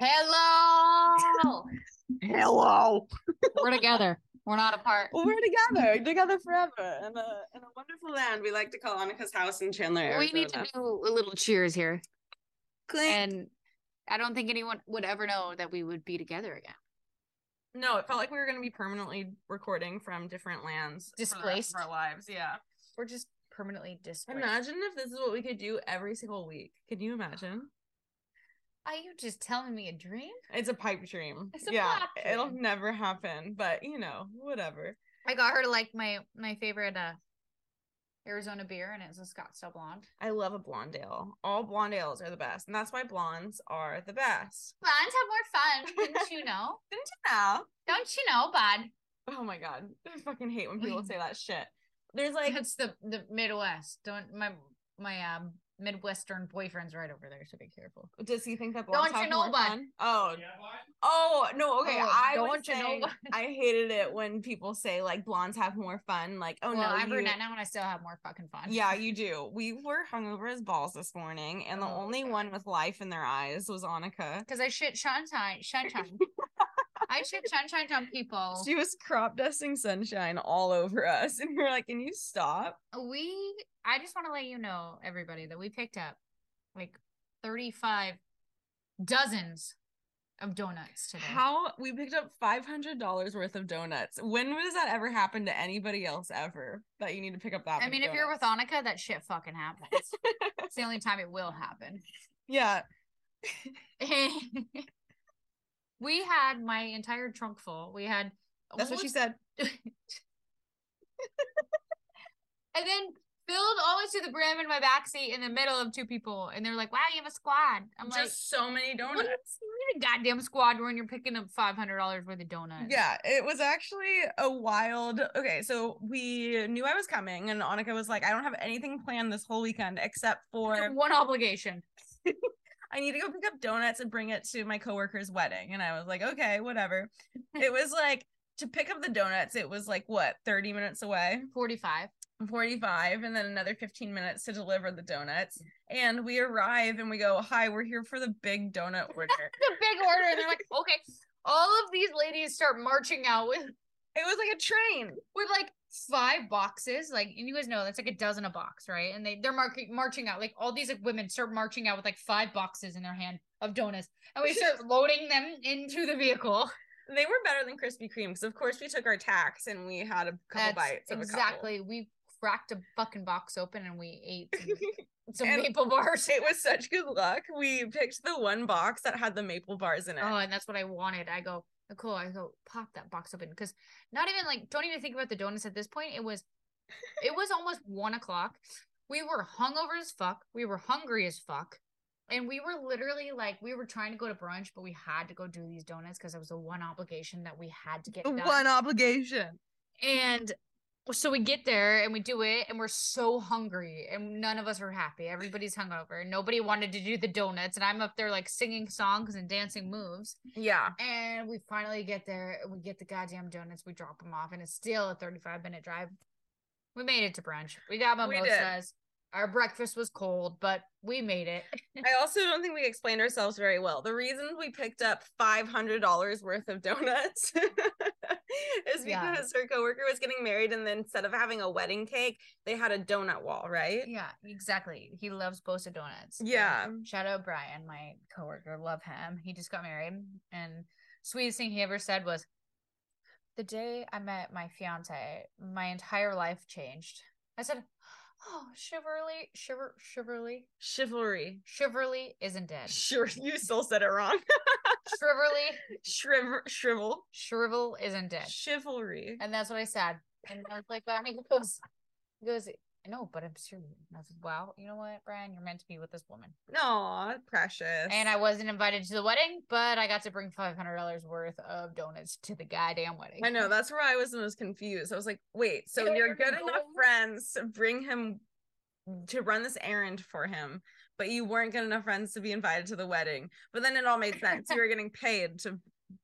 Hello. Hello. We're together. We're not apart. We're together, together forever, in a in a wonderful land we like to call Annika's house in Chandler. We need to do a little cheers here. Clink. And I don't think anyone would ever know that we would be together again. No, it felt like we were going to be permanently recording from different lands, for the Displaced? of our lives. Yeah. We're just permanently displaced. Imagine if this is what we could do every single week. Can you imagine? Are you just telling me a dream? It's a pipe dream. It's a yeah, pipe it'll never happen. But you know, whatever. I got her to like my my favorite uh Arizona beer, and it's a Scottsdale Blonde. I love a blonde ale. All blonde ales are the best, and that's why blondes are the best. Blondes have more fun, didn't you know? Didn't you know? Don't you know, bud? Oh my god, I fucking hate when people say that shit. There's like It's the the Midwest. Don't my my um Midwestern boyfriend's right over there, so be careful. Does he think that blondes Don't you have know, more bud? fun? Oh, oh no. Okay, Oh, I don't you know. I hated it when people say like blondes have more fun. Like, oh well, no, I'm you- brunette now, and I still have more fucking fun. Yeah, you do. We were hungover as balls this morning, and the Oh, only God. one with life in their eyes was Annika. because I shit sunshine, sunshine. I shit sunshine on people. She was crop dusting sunshine all over us, and we are like, "Can you stop?" We, I just want to let you know, everybody, that we picked up like 35 dozens of donuts today. How we picked up five hundred dollars worth of donuts. When does that ever happen to anybody else ever? That you need to pick up that. I mean, if you're with? Annika, that shit fucking happens. it's the only time it will happen. yeah, we had my entire trunk full. We had that's what she said. and then filled almost to the brim in my backseat in the middle of two people. And they're like, wow, you have a squad. I'm like, Just so many donuts. you need a goddamn squad when you're picking up $500 worth of donuts? Yeah, it was actually a wild. Okay, so we knew I was coming, and Annika was like, "I don't have anything planned this whole weekend except for One obligation. I need to go pick up donuts and bring it to my coworker's wedding." And I was like, "Okay, whatever." it was like to pick up the donuts. It was like what thirty minutes away, 45. forty-five, and then another fifteen minutes to deliver the donuts. And we arrive, and we go, "Hi, we're here for the big donut order." A big order. And they're like, okay. All of these ladies start marching out with it was like a train. with like five boxes. Like and you guys know that's like a dozen a box, right? And they they're marking marching out. Like all these like women start marching out with like five boxes in their hand of donuts. And we start loading them into the vehicle. They were better than Krispy Kreme because, of course, we took our tax and we had a couple That's bites. Exactly. We cracked a fucking box open and we ate some, some And maple bars. it was such good luck. We picked the one box that had the maple bars in it. Oh, and that's what I wanted. I go, Nichole, I go, pop that box open. Because not even like, don't even think about the donuts at this point. It was, it was almost one o'clock. We were hungover as fuck. We were hungry as fuck. And we were literally like, we were trying to go to brunch, but we had to go do these donuts because it was the one obligation that we had to get done. one obligation. And so we get there and we do it, and we're so hungry, and none of us are happy. Everybody's hungover, and nobody wanted to do the donuts. And I'm up there like singing songs and dancing moves. Yeah. And we finally get there, and we get the goddamn donuts. We drop them off, and it's still a 35 minute drive. We made it to brunch. We got mimosas. Our breakfast was cold, but we made it. I also don't think we explained ourselves very well. The reason we picked up $500 worth of donuts is Yeah. because her coworker was getting married, and then instead of having a wedding cake, they had a donut wall, right? Yeah, exactly. He loves Bosa donuts. Yeah. Shout out Brian, my coworker. Love him. He just got married, and sweetest thing he ever said was, "The day I met my fiance, my entire life changed." I said, "Oh, chivalry, chiver, chivalry, Chivalry. chivalry isn't dead. Sure, you still said it wrong. Chivalry, Shriv- shrivel. shrivel isn't dead." Chivalry. And that's what I said. And I was like, "Wow." He goes, goes, "No, but I'm serious." And I said, "Wow, you know what, Brian? You're meant to be with this woman." Aw, precious. And I wasn't invited to the wedding, but I got to bring five hundred dollars worth of donuts to the goddamn wedding. I know that's where I was most confused. I was like, wait, so you're you're good enough friends to bring him to run this errand for him, but you weren't good enough friends to be invited to the wedding. But then it all made sense. You were getting paid to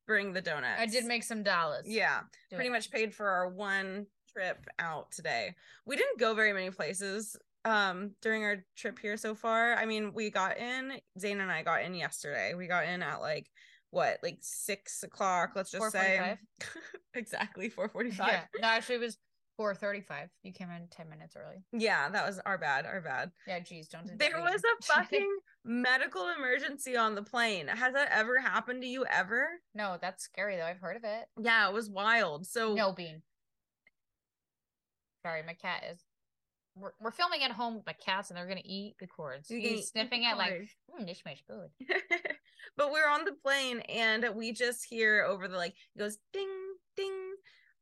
bring the donuts. I did make some dollars. yeah, do pretty it. much paid for our one trip out today. We didn't go very many places um during our trip here so far. I mean, we got in, Zane and I got in yesterday. We got in at like what, like six o'clock, let's just say. exactly, 445. Yeah. No, actually, it was four thirty-five. You came in ten minutes early. Yeah, that was our bad, our bad. Yeah, geez, don't. do There was a fucking medical emergency on the plane. Has that ever happened to you ever? no, that's scary though. I've heard of it. Yeah, it was wild. So No bean. Sorry, my cat is. We're, we're filming at home with my cats, and they're gonna eat the cords. You're gonna eat He's sniffing it like, mm, this smells good. but we're on the plane and we just hear over the like it goes ding ding.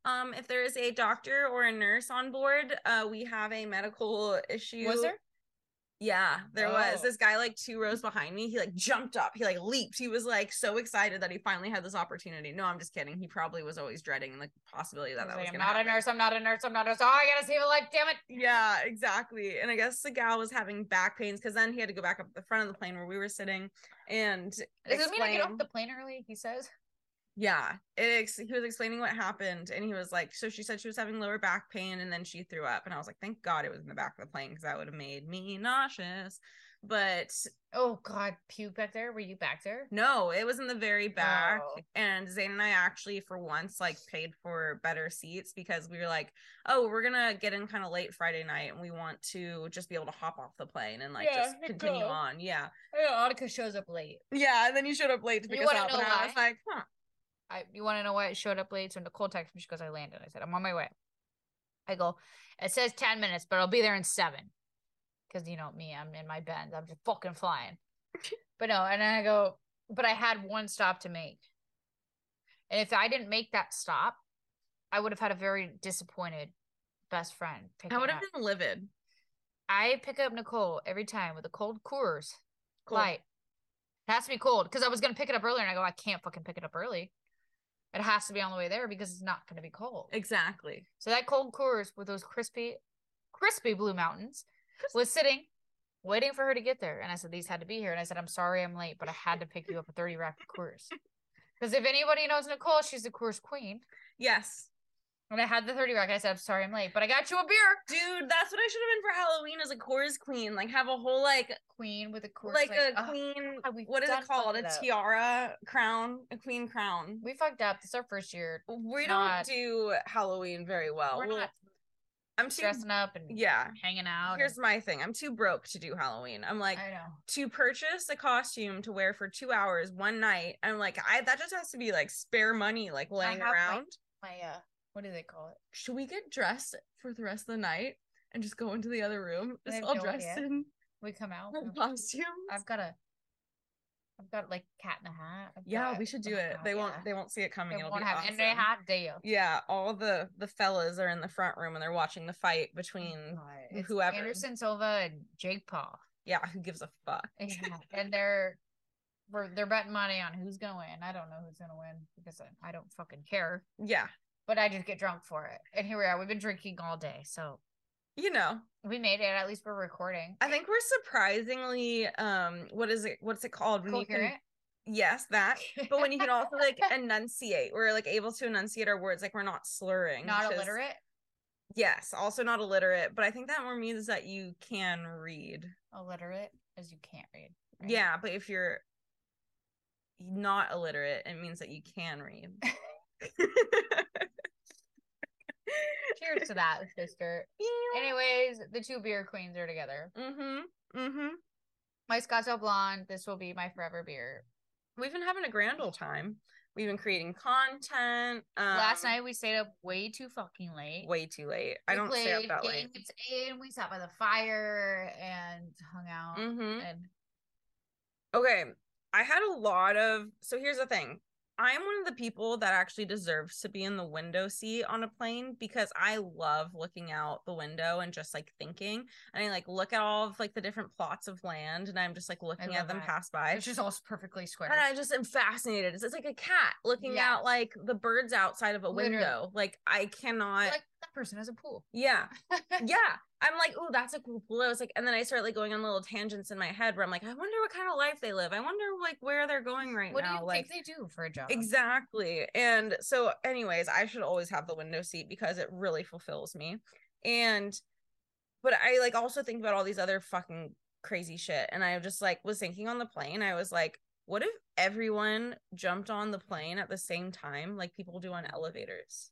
Um, if there is a doctor or a nurse on board, uh, we have a medical issue. Was there? Yeah, there was Oh. this guy like two rows behind me. He like jumped up. He like leaped. He was like so excited that he finally had this opportunity. No, I'm just kidding. He probably was always dreading like the possibility that He's that like, was I'm not happen. a nurse. I'm not a nurse. I'm not a nurse. Oh, I gotta save a life. Damn it. Yeah, exactly. And I guess the gal was having back pains because then he had to go back up the front of the plane where we were sitting and Does it mean I get off the plane early? He says. Yeah, it ex- he was explaining what happened, and he was like, "So she said she was having lower back pain, and then she threw up." And I was like, "Thank God it was in the back of the plane because that would have made me nauseous." But Oh God, puke back there. Were you back there? no, it was in the very back, Oh. and Zane and I actually, for once, like paid for better seats because we were like, "Oh, we're gonna get in kind of late Friday night, and we want to just be able to hop off the plane and like Yeah, just continue go. on." Yeah, Yeah, Annika shows up late. yeah. And then you showed up late to pick You us up, and I was like, "Huh." I you want to know why it showed up late? So Nichole texted me. She goes, "I landed." I said, "I'm on my way." I go, "It says ten minutes, but I'll be there in seven. Because you know me, I'm in my Benz. I'm just fucking flying. but no, and then I go, "But I had one stop to make, and if I didn't make that stop, I would have had a very disappointed best friend. I would have up. been livid. I pick up Nichole every time with a cold Coors Cold. light. It has to be cold because I was gonna pick it up earlier, and I go, I can't fucking pick it up early. It has to be on the way there because it's not gonna be cold. Exactly. So that cold Coors with those crispy, crispy Blue Mountains was sitting, waiting for her to get there. And I said, These had to be here. And I said, I'm sorry I'm late, but I had to pick you up a 30 rack of Coors. Because if anybody knows Nichole, she's the Coors queen. Yes. And I had the 30 rack. I said, I'm sorry I'm late, but I got you a beer. Dude, that's what I should have been for Halloween as a Coors queen. Like have a whole like Queen with a Coors. like, a ugh, queen what is it called? A up. tiara crown, a queen crown. We fucked up. This is our first year. We not- don't do Halloween very well. We're not I'm too dressing up and yeah. hanging out. Here's and- my thing. I'm too broke to do Halloween. I'm like I know. to purchase a costume to wear for two hours one night. I'm like, I that just has to be like spare money, like laying like, around. My uh, what do they call it? Should we get dressed for the rest of the night and just go into the other room? Just all no dressed idea. in We come out. costumes. I've got a. I've got like cat in a hat. I've Yeah, got- we should do oh it. God, they won't. yeah. They won't see it coming. They It'll won't be have awesome. any hat day. Yeah, all the the fellas are in the front room and they're watching the fight between. Oh it's whoever. Anderson Silva and Jake Paul. Yeah, who gives a fuck? Yeah, and they're we're, they're betting money on who's gonna win. I don't know who's gonna win because I, I don't fucking care. Yeah, But I just get drunk for it. And here we are. We've been drinking all day, so you know. we made it. At least we're recording. I think we're surprisingly um. What is it? What's it called? When you can- Coherent. yes, that. But when you can also like enunciate, we're like able to enunciate our words, like we're not slurring. not which is- illiterate. Yes, also not illiterate, but I think that more means that you can read. Illiterate as you can't read. right? Yeah, but if you're not illiterate, it means that you can read. Cheers to that, sister. Anyways, the two beer queens are together. mm-hmm. Mm-hmm. My Scottsdale Blonde. This will be my forever beer. We've been having a grand old time. We've been creating content. Um, Last night we stayed up way too fucking late. way too late. I don't stay up played that late. games And we sat by the fire and hung out. Mm-hmm. And Okay. I had a lot of so here's the thing. I'm one of the people that actually deserves to be in the window seat on a plane because I love looking out the window and just like thinking. And I like look at all of like the different plots of land and I'm just like looking at them that. pass by. it's just all perfectly square. And I just am fascinated. It's, it's like a cat looking Yes. out like the birds outside of a Literally. window. Like I cannot like that person has a pool. yeah. yeah. I'm like, oh, that's a cool pool. I was like, and then I start like going on little tangents in my head where I'm like, I wonder what kind of life they live. I wonder like where they're going right now. what do you like think they do for a job? exactly. And so, anyways, I should always have the window seat because it really fulfills me. And but I like also think about all these other fucking crazy shit. And I just like was thinking on the plane, I was like, what if everyone jumped on the plane at the same time, like people do on elevators?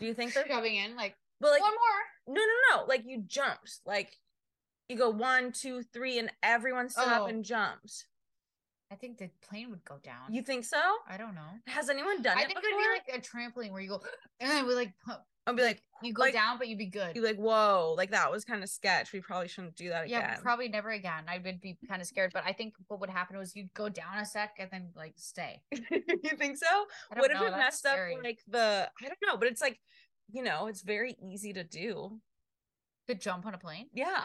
Do you think they're Coming in like But like, one more. no, no, no. Like you jumped, like you go one, two, three, and everyone stood Oh. up and jumped. I think the plane would go down. You think so? I don't know. Has anyone done I it I think before? it would be like a trampoline where you go and then we like pu- I'll be like, you go Like- down, but you'd be good. you like, whoa, like that was kind of sketch. We probably shouldn't do that again. yeah, again. probably never again. I would be kind of scared, but I think what would happen was you'd go down a sec and then like stay. you think so? What if it messed scary. up like the? I don't know, but it's like, you know, it's very easy to do. to jump on a plane? Yeah.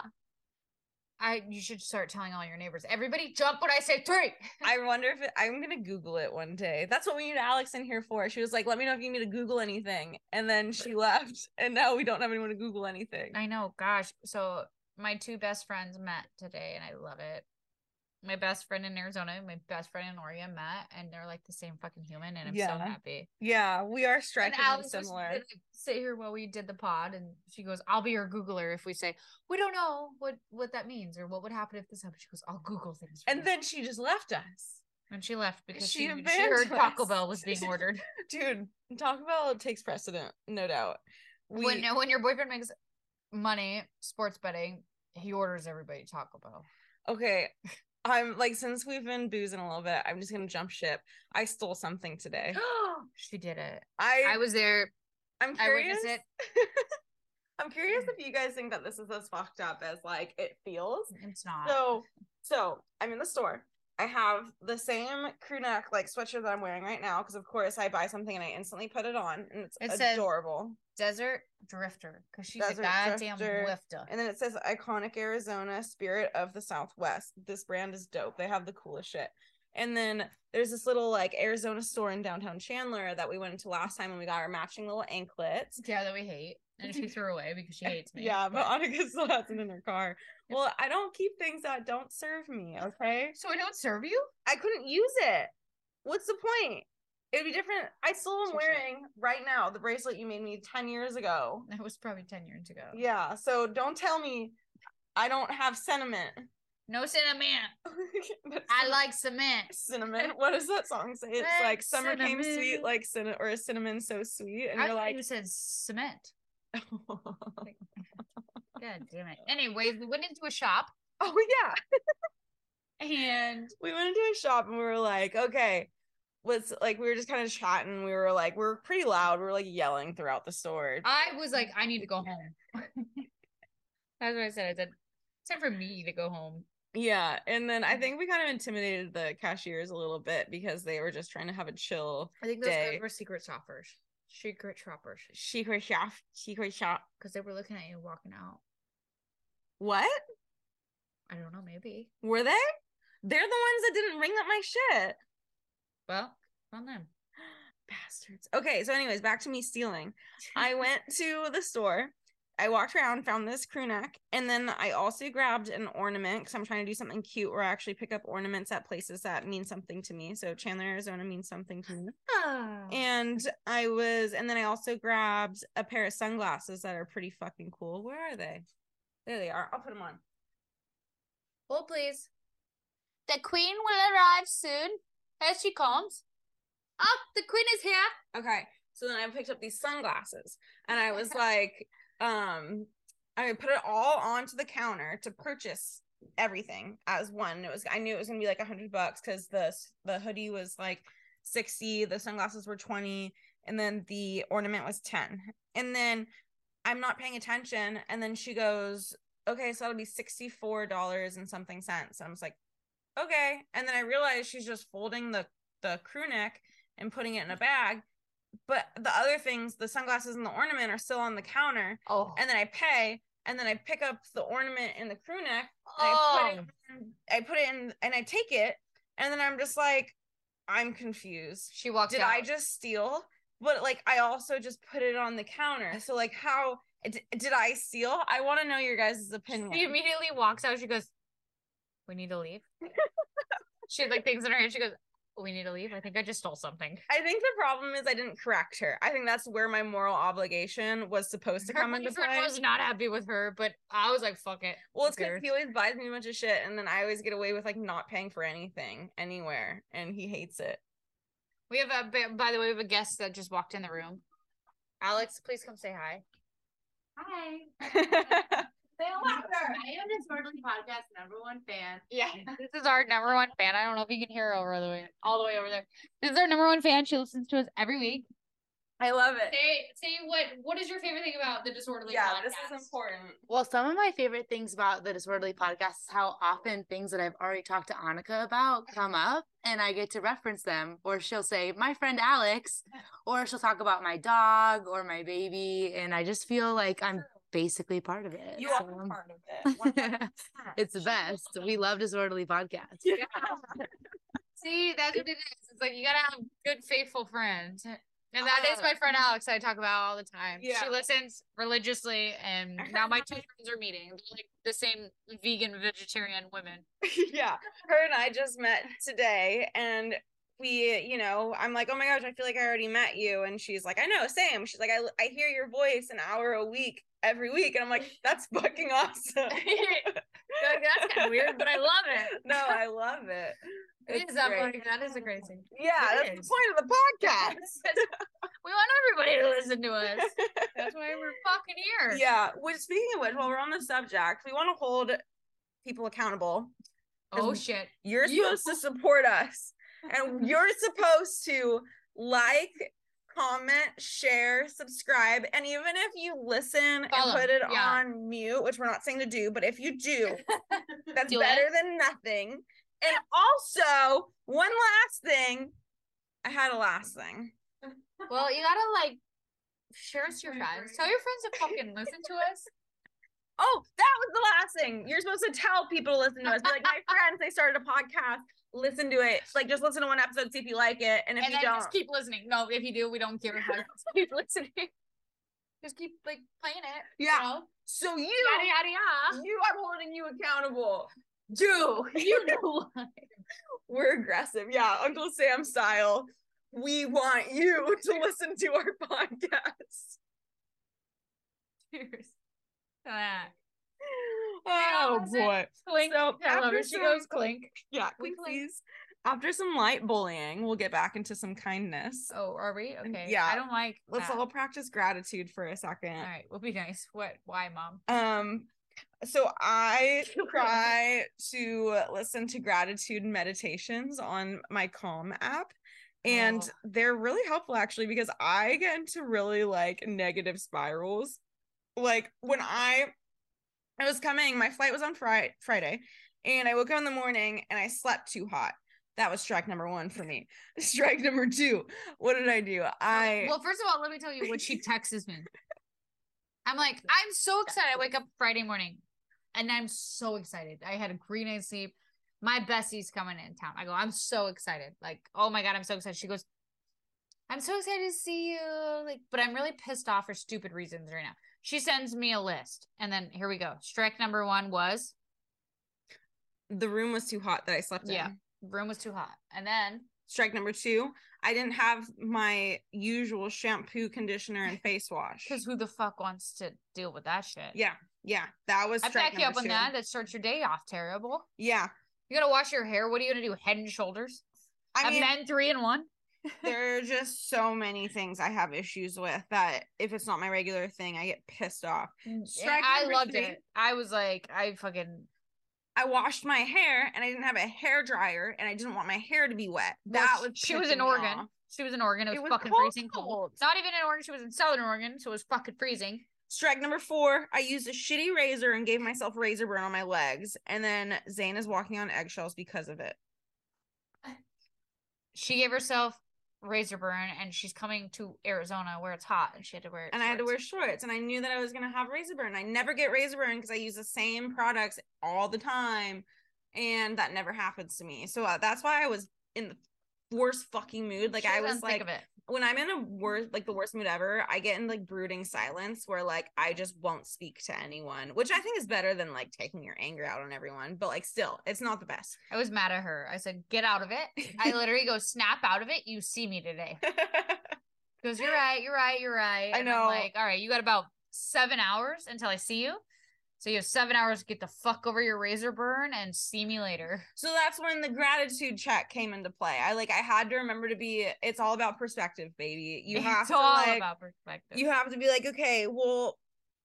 I you should start telling all your neighbors. Everybody jump when I say three. I wonder if it, I'm gonna Google it one day. That's what we need Alex in here for. She was like, "Let me know if you need to Google anything," and then she left, and now we don't have anyone to Google anything. I know, gosh. So my two best friends met today and I love it. My best friend in Arizona, my best friend in Oregon met, and they're like the same fucking human, and I'm so happy. Yeah, we are striking was similar. sit here while we did the pod, and she goes, "I'll be your Googler if we say we don't know what what that means or what would happen if this happened." She goes, "I'll Google things." And you." then she just left us, and she left because she she, she, heard Taco. Bell was being ordered. dude. Taco Bell takes precedent, no doubt. We, when when your boyfriend makes money sports betting, he orders everybody Taco Bell. okay, I'm like, since we've been boozing a little bit, I'm just gonna jump ship. I stole something today. she did it. I, I was there. I'm curious. witnessed I'm curious if you guys think that this is as fucked up as like it feels. It's not. So, so I'm in the store. I have the same crew neck like sweatshirt that I'm wearing right now because of course I buy something and I instantly put it on and it's It adorable. Desert Drifter, because she's Desert a goddamn Drifter. lifter. And then it says iconic Arizona spirit of the Southwest. This brand is dope. They have the coolest shit. And then there's this little like Arizona store in downtown Chandler that we went into last time and we got our matching little anklets. Yeah, that we hate, and she threw away because she hates me. Yeah, but Annika still has it in her car. Well, I don't keep things that don't serve me, okay? so I don't serve you. I couldn't use it. What's the point? It'd be different. I still am wearing right now the bracelet you made me 10 years ago. That was probably ten years ago. Yeah, so don't tell me I don't have sentiment. No cinnamon. I like cement. cinnamon. What does that song say? It's Like like summer came sweet, like cinnamon, or cinnamon so sweet, and I you're like, you said cement. God damn it. Uh, Anyways, we went into a shop oh yeah. and we went into a shop and we were like, okay, let's like we were just kind of chatting. We were like, we were pretty loud. We were like yelling throughout the store. I was like, I need to go home. That's what I said. I said, it's time for me to go home. Yeah, and then I mm-hmm. think we kind of intimidated the cashiers a little bit because they were just trying to have a chill I think those Day. guys were secret shoppers. Secret shoppers. secret shop. Secret shop. Because they were looking at you walking out. What I don't know, maybe. were they? They're the ones that didn't ring up my shit. Well, on them. Bastards. Okay, so anyways, back to me stealing. I went to the store. I walked around, found this crew neck, and then I also grabbed an ornament because I'm trying to do something cute where I actually pick up ornaments at places that mean something to me. So Chandler, Arizona means something to me. Ah. And I was, and then I also grabbed a pair of sunglasses that are pretty fucking cool. Where are they? There they are. I'll put them on. Hold, please. The queen will arrive soon. Here she comes. Oh, the queen is here. Okay. So then I picked up these sunglasses and I was like, um, I put it all onto the counter to purchase everything as one. It was I knew it was gonna be like a hundred bucks because the the hoodie was like 60, the sunglasses were 20, and then the ornament was 10. And then I'm not paying attention, and then she goes, Okay, so that'll be $64 and something cents. And I was like, Okay. And then I realized she's just folding the the crew neck and putting it in a bag. But the other things, the sunglasses and the ornament are still on the counter. Oh. And then I pay, and then I pick up the ornament and the crew neck. and I oh. put it oh. in, I put it in and I take it, and then I'm just like, I'm confused. She walked Did out. I just steal? But like, I also just put it on the counter. So like, how d- did I steal? I want to know your guys' opinion. She immediately walks out. She goes, "We need to leave." she had like things in her hand. She goes, we need to leave. I think I just stole something. I think the problem is I didn't correct her. I think that's where my moral obligation was supposed to Her come into boyfriend play. was not happy with her, but I was like, "Fuck it." Well, it's because he always buys me a bunch of shit, and then I always get away with like not paying for anything anywhere, and he hates it. We have a by- by the way, we have a guest that just walked in the room. Alex, please come say hi. Hi. Say hello. I am the Smartly Podcast number one fan. Yeah, this is our number one fan. I don't know if you can hear her over the way, all the way over there. This is our number one fan. She listens to us every week. I love it. Say, say what? What is your favorite thing about the Disorderly Yeah, podcast? this is important. Well, some of my favorite things about the Disorderly Podcast is how often things that I've already talked to Annika about come up and I get to reference them. Or she'll say, my friend Alex, or she'll talk about my dog or my baby. And I just feel like I'm basically part of it. You So, are part of it. it's the best. We love Disorderly Podcast. Yeah. See, that's what it is. It's like you gotta have good, faithful friends. And that is Uh, my friend Alex I talk about all the time. Yeah. She listens religiously and now my two friends are meeting. They're like the same vegan vegetarian women. yeah. Her and I just met today and we, you know, I'm like, oh my gosh, I feel like I already met you. And she's like, I know, same. She's like, I, I hear your voice an hour a week every week. And I'm like, that's fucking awesome. That's kind of weird, but I love it. no, I love it. It It's is great. That is a thing. Yeah, It that's is. the point of the podcast. we want everybody to listen to us. That's why we're fucking here. yeah. Which speaking of which, while we're on the subject, we want to hold people accountable. Oh shit. You're You- supposed to support us, and you're supposed to like, comment, share, subscribe, and even if you listen Follow, and put it yeah. on mute, which we're not saying to do, but if you do, that's Do better it. than nothing. And also, one last thing. I had a last thing. Well, you gotta like share us to your friends. Tell your friends to fucking listen to us. Oh, that was the last thing. You're supposed to tell people to listen to us. Be like, my friends, they started a podcast. Listen to it. Like, just listen to one episode, see if you like it. And if and you don't, just keep listening. No, if you do, we don't care. Just keep listening. Just keep like playing it. Yeah. You know? so you, Yada yada yada. you, I'm holding you accountable. Do you know what? We're aggressive. Yeah, Uncle Sam style. We want you to listen to our podcast. Cheers. to that. Oh boy. Clink. So I after it. She goes clink. Yeah, We clink. please. After some light bullying, we'll get back into some kindness. Oh, are we? Okay. Yeah. I don't like. Let's that. all practice gratitude for a second. All right. We'll be nice. What? Why, mom? Um, so I try to listen to gratitude meditations on my Calm app. And Oh. they're really helpful actually because I get into really like negative spirals. Like when I I was coming, my flight was on Friday Friday, and I woke up in the morning and I slept too hot. That was strike number one for me. Strike number two. What did I do? I Well, first of all, let me tell you what she texts me. I'm like, I'm so excited. I wake up Friday morning and I'm so excited. I had a great night's sleep. My bestie's coming in town. I go, I'm so excited. Like, oh my God, I'm so excited. She goes, I'm so excited to see you. Like, but I'm really pissed off for stupid reasons right now. She sends me a list. And then here we go. Strike number one was the room was too hot that I slept Yeah. in. Yeah. Room was too hot. And then Strike number two, I didn't have my usual shampoo, conditioner, and face wash. because who the fuck wants to deal with that shit? Yeah, yeah, that was I back you up number on that. That starts your day off terrible. Yeah, You gotta wash your hair. What are you gonna do? Head and shoulders? I a mean, men three and one? There are just so many things I have issues with that if it's not my regular thing, I get pissed off. Mm, Strike I loved three. it. I was like, I fucking I washed my hair and I didn't have a hair dryer and I didn't want my hair to be wet. That well, was she was in Oregon. off. She was in Oregon. It was, It was fucking cold. freezing cold. Not even in Oregon. She was in Southern Oregon, so it was fucking freezing. Strike number four, I used a shitty razor and gave myself razor burn on my legs. And then Zane is walking on eggshells because of it. She gave herself razor burn, and she's coming to Arizona where it's hot, and she had to wear. and I had to wear shorts. shorts, and I knew that I was gonna have razor burn. I never get razor burn because I use the same products all the time, and that never happens to me. So uh, that's why I was in the worst fucking mood. Like She I was like of it. When I'm in a worst like the worst mood ever, I get in like brooding silence where like I just won't speak to anyone, which I think is better than like taking your anger out on everyone. But like still, it's not the best. I was mad at her. I said, "Get out of it." I literally go, "Snap out of it." You see me today. Goes, "You're right. You're right. You're right." I know. like, all right, you got about seven hours until I see you. So you have seven hours to get the fuck over your razor burn and see me later. so that's when the gratitude check came into play. I like I had to remember to be it's all about perspective, baby. You have it's to all like about perspective. you have to be like, okay, well,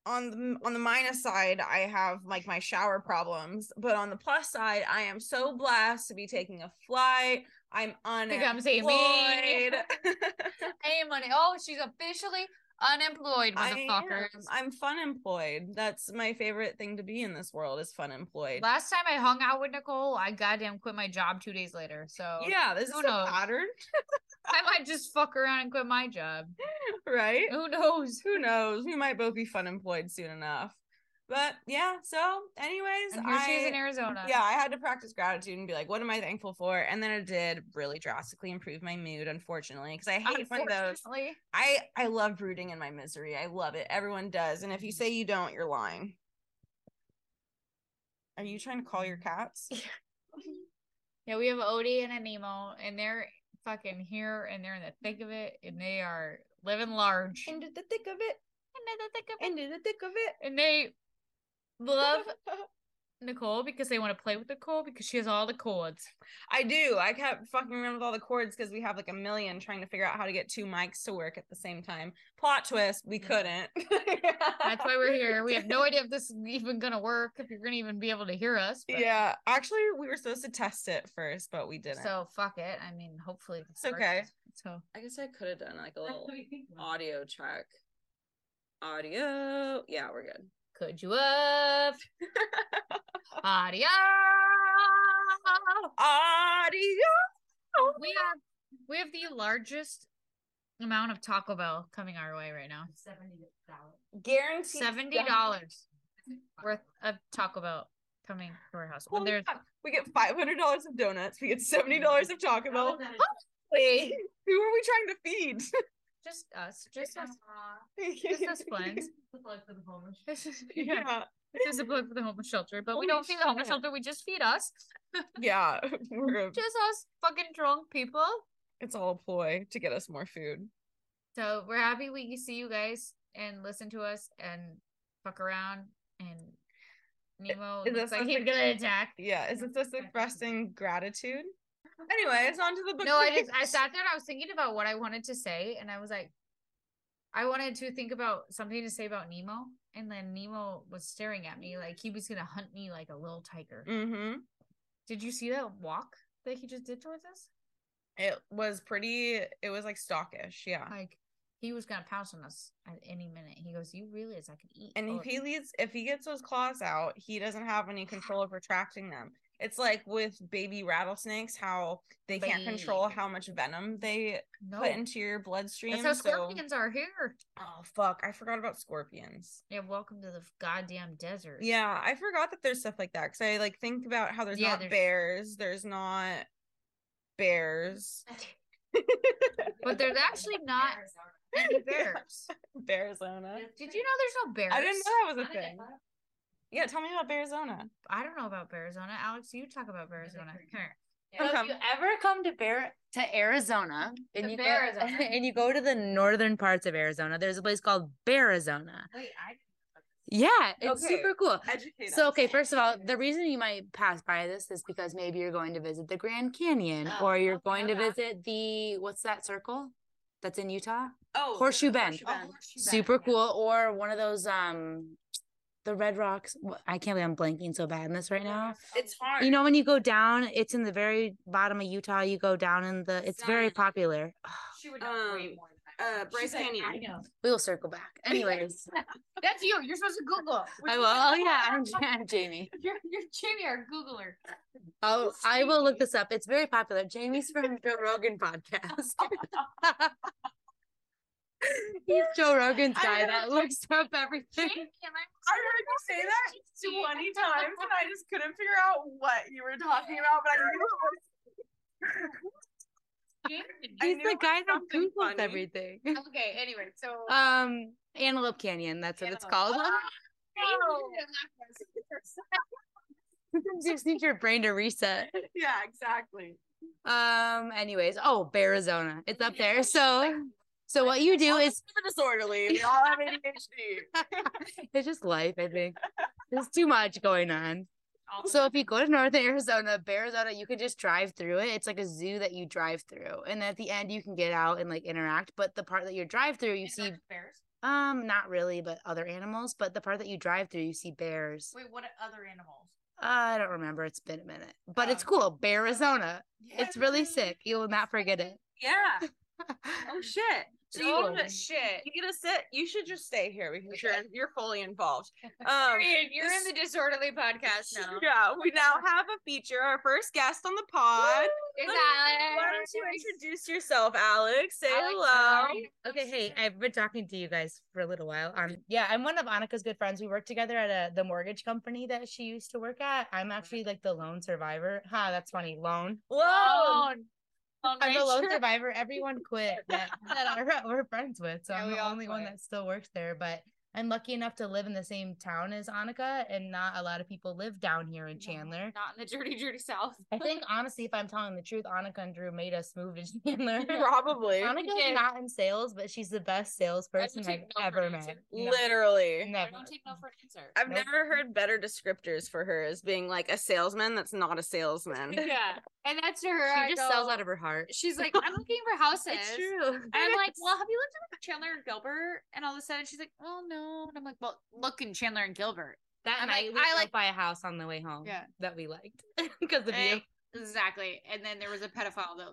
on the on the minus side, I have like my shower problems, but on the plus side, I am so blessed to be taking a flight. I'm unemployed. saying me. Hey, money. Oh, she's officially unemployed, I motherfuckers. am. I'm fun employed. That's my favorite thing to be in this world is fun employed. Last time I hung out with Nichole, I goddamn quit my job two days later. So Yeah, this is who a pattern, I might just fuck around and quit my job. right? Who knows? Who knows? We might both be fun employed soon enough. But yeah, so anyways, And here I- in Arizona. yeah, I had to practice gratitude and be like, what am I thankful for? And then it did really drastically improve my mood, unfortunately, because I hate when those. I I love brooding in my misery. I love it. Everyone does, and if you say you don't, you're lying. Are you trying to call your cats? Yeah, we have Odie and a Nemo, and they're fucking here, and they're in the thick of it, and they are living large. Into the thick of it. in the thick of it. Into the thick of it. And they love Nichole because they want to play with Nichole because she has all the chords. I do. I kept fucking around with all the chords because we have like a million trying to figure out how to get two mics to work at the same time. Plot twist, we couldn't. That's why we're here. We have no idea if this is even gonna work, if you're gonna even be able to hear us. but- Yeah, actually, we were supposed to test it first, but we didn't. So fuck it. I mean, hopefully It's okay. So I guess I could have done like a little audio check. Audio. Yeah, we're good. Could you up? Audio. Audio. We have we have the largest amount of Taco Bell coming our way right now. Seventy dollars. Guaranteed. Seventy dollars worth of Taco Bell coming to our house. When there's. We get five hundred dollars of donuts. We get seventy dollars of Taco Bell. Oh, Wait, who are we trying to feed? just us, just us, just us friends. This is yeah. yeah, This is a plug for the homeless shelter, but we don't feed the homeless shit. shelter. We just feed us. yeah. We're a, Just us fucking drunk people. it's all a ploy to get us more food. So we're happy we see you guys and listen to us and fuck around and Nemo Is looks this like he's gonna attack. Yeah, is it just expressing gratitude? Anyways, on to the book. No, I just I sat there and I was thinking about what I wanted to say and I was like I wanted to think about something to say about Nemo and then Nemo was staring at me like he was gonna hunt me like a little tiger. Mm-hmm. Did you see that walk that he just did towards us? It was pretty. It was like stalkish. Yeah. Like he was gonna pounce on us at any minute. He goes, "You realize I could eat." And if he you." leaves, if he gets those claws out, he doesn't have any control of retracting them. It's like with baby rattlesnakes, how they can't control how much venom they no, put into your bloodstream. that's how so- scorpions are here. Oh fuck! I forgot about scorpions. Yeah, welcome to the goddamn desert. Yeah, I forgot that there's stuff like that because I like think about how there's Yeah, not there's- bears, there's not bears, but there's actually not any bears. Bearizona. Did you know there's no bears? I didn't know that was a thing. Yeah, tell me about Arizona. I don't know about Arizona. Alex, you talk about Arizona. Come here. So if you ever come to Bear to Arizona and To you go, Bearizona. and you go to the northern parts of Arizona, there's a place called Bearizona. Wait, I Yeah, it's Okay. super cool. Educate So okay, first of all, the reason you might pass by this is because maybe you're going to visit the Grand Canyon Oh, or you're okay, going to visit the what's that circle that's in Utah? Oh, Horseshoe the Bend. Bend. Super cool. Or one of those um the Red Rocks. I can't believe I'm blanking so bad in this right now. It's hard. You know when you go down, it's in the very bottom of Utah. You go down in the. It's very Sun. popular. She would know way more uh, Bryce Canyon. I know. We'll circle back. Anyways, That's you. You're supposed to Google. I will. Oh yeah, I'm, I'm Jamie. You're, you're Jamie, our Googler. Oh, I will look this up. It's very popular. Jamie's from Joe Rogan podcast. He's Joe Rogan's guy that looks up everything. I- I heard you say that 20 times and I just couldn't figure out what you were talking about, but I knew it. I He's knew the guy that something googles funny. everything. Okay, anyway, so Um, Antelope Canyon. That's what it's called. Just need your brain to reset. yeah, exactly. Um. Anyways, oh, Bearizona. It's up there. So, so what you do is disorderly. We all have ADHD. it's just life. I think there's too much going on. So if you go to Northern Arizona, Bearizona, you can just drive through it. It's like a zoo that you drive through, and at the end you can get out and like interact. But the part that you drive through, you see bears. um not really, but other animals. But the part that you drive through, you see bears. Wait, what other animals? I don't remember. It's been a minute, but it's Oh. cool. Bearizona. It's really sick. You will not forget it. Yeah. Oh shit. So you Oh get, shit! you get to sit. You should just stay here because you're you're fully involved. Um, Period. You're in the disorderly podcast now. Yeah, we now have a feature. Our first guest on the pod. Is Alex. Why don't you introduce yourself, Alex? Say Alex, hello. hi. Okay, hey, I've been talking to you guys for a little while. Um, yeah, I'm one of Annika's good friends. We work together at a the mortgage company that she used to work at. I'm actually like the lone survivor. Ha, that's funny. Loan. Whoa. I'm the lone survivor. Everyone quit that, that I- we're friends with. So Yeah, I'm the only one that still works there. But I'm lucky enough to live in the same town as Annika, and not a lot of people live down here in Chandler. Not in the dirty, dirty south. I think honestly, if I'm telling the truth, Annika and Drew made us move to Chandler. Probably. Annika did. is not in sales, but she's the best salesperson I've no ever met. No, Literally. I never. don't take no for an answer. I've Nope. never heard better descriptors for her as being like a salesman that's not a salesman. yeah, and that's to her. I She just sells out of her heart. She's like, I'm looking for houses. It's true. And I'm like, well, have you looked at Chandler and Gilbert? And all of a sudden, she's like, well, no. And I'm like, well, look in Chandler and Gilbert. that I'm night like- we I like- by a house on the way home. Yeah. that we liked because of you. Exactly. And then there was a pedophile that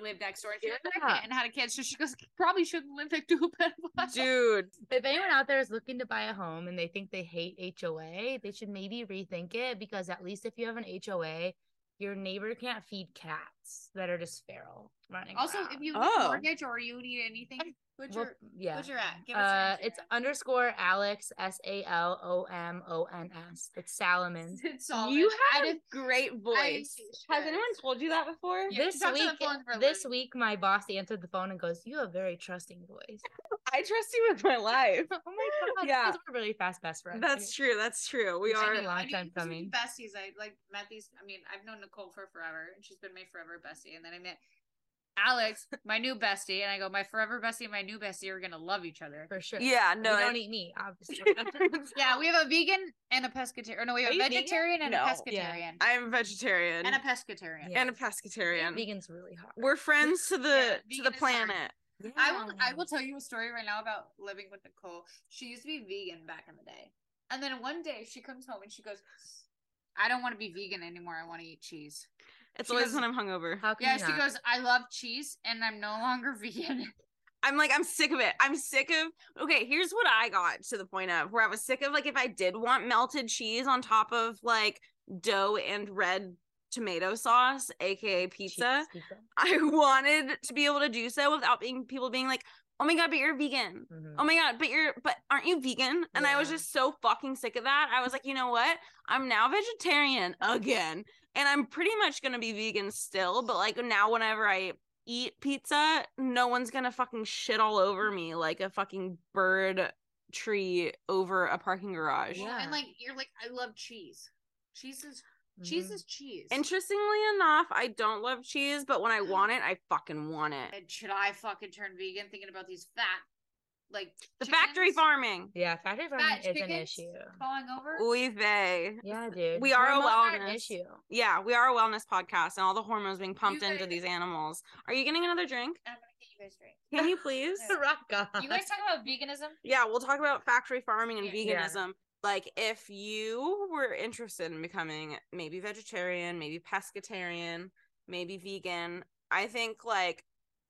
lived next door and, she Yeah. and had a kid. So she goes, probably shouldn't live next to a pedophile. Dude. If anyone out there is looking to buy a home and they think they hate HOA, they should maybe rethink it because at least if you have an HOA, your neighbor can't feed cats that are just feral running. Also, around. if you need Oh. a mortgage or you need anything, put Well, your, yeah. put your at. Give us Uh, your it's underscore Alex S A L O M O N S. It's Salomon. It's all You I have a great voice. Has anyone told you that before? Yeah, this she talks on week, the phone for a this living. week, my boss answered the phone and goes, "You have a very trusting voice." I trust you with my life. oh my god! Yeah. because we're really fast best friends. That's true. That's true. We It's are. been a long I mean, time because coming. Besties, I like met these. I mean, I've known Nichole for forever, and she's been my forever bestie. And then I met Alex, my new bestie, and I go, my forever bestie and my new bestie are gonna love each other. for sure. Yeah, we no. don't eat meat, obviously. Yeah, we have a vegan and a pescatarian. Or no, we have Are a vegetarian and No. a Yeah. pescatarian. I'm vegetarian And a pescatarian. Yeah. and a pescatarian. Vegan's really hard. We're friends to the Yeah, to the is hard. planet. I will I will tell you a story right now about living with Nichole. She used to be vegan back in the day. And then one day she comes home and she goes, I don't want to be vegan anymore. I want to eat cheese. It's She always goes- when I'm hungover. How can Yeah, she not? goes, I love cheese and I'm no longer vegan. I'm like, I'm sick of it. I'm sick of. Okay, here's what I got to the point of where I was sick of like if I did want melted cheese on top of like dough and red tomato sauce, aka pizza, pizza. I wanted to be able to do so without being people being like, "Oh my god, but you're vegan." Mhm. Oh my god, but you're but aren't you vegan? And I was just so fucking sick of that. I was like, you know what? I'm now vegetarian again. And I'm pretty much gonna be vegan still, but like now whenever I eat pizza, no one's gonna fucking shit all over me like a fucking bird tree over a parking garage. Yeah. And like you're like, I love cheese. Cheese is cheese Mhm. is cheese. Interestingly enough, I don't love cheese, but when I want it, I fucking want it. and should I fucking turn vegan thinking about these fat like The factory farming. Yeah, factory farming fat is an issue. falling over? Oy vey. Yeah, dude. We are a Hormones are an wellness. issue. Yeah, we are a wellness podcast and all the hormones being pumped You into guys- these animals. Are you getting another drink? I'm gonna get you guys drink. Can you please? Rock on. You guys talk about veganism? yeah, we'll talk about factory farming and Yeah. Yeah. veganism. Like, if you were interested in becoming maybe vegetarian, maybe pescatarian, maybe vegan, I think like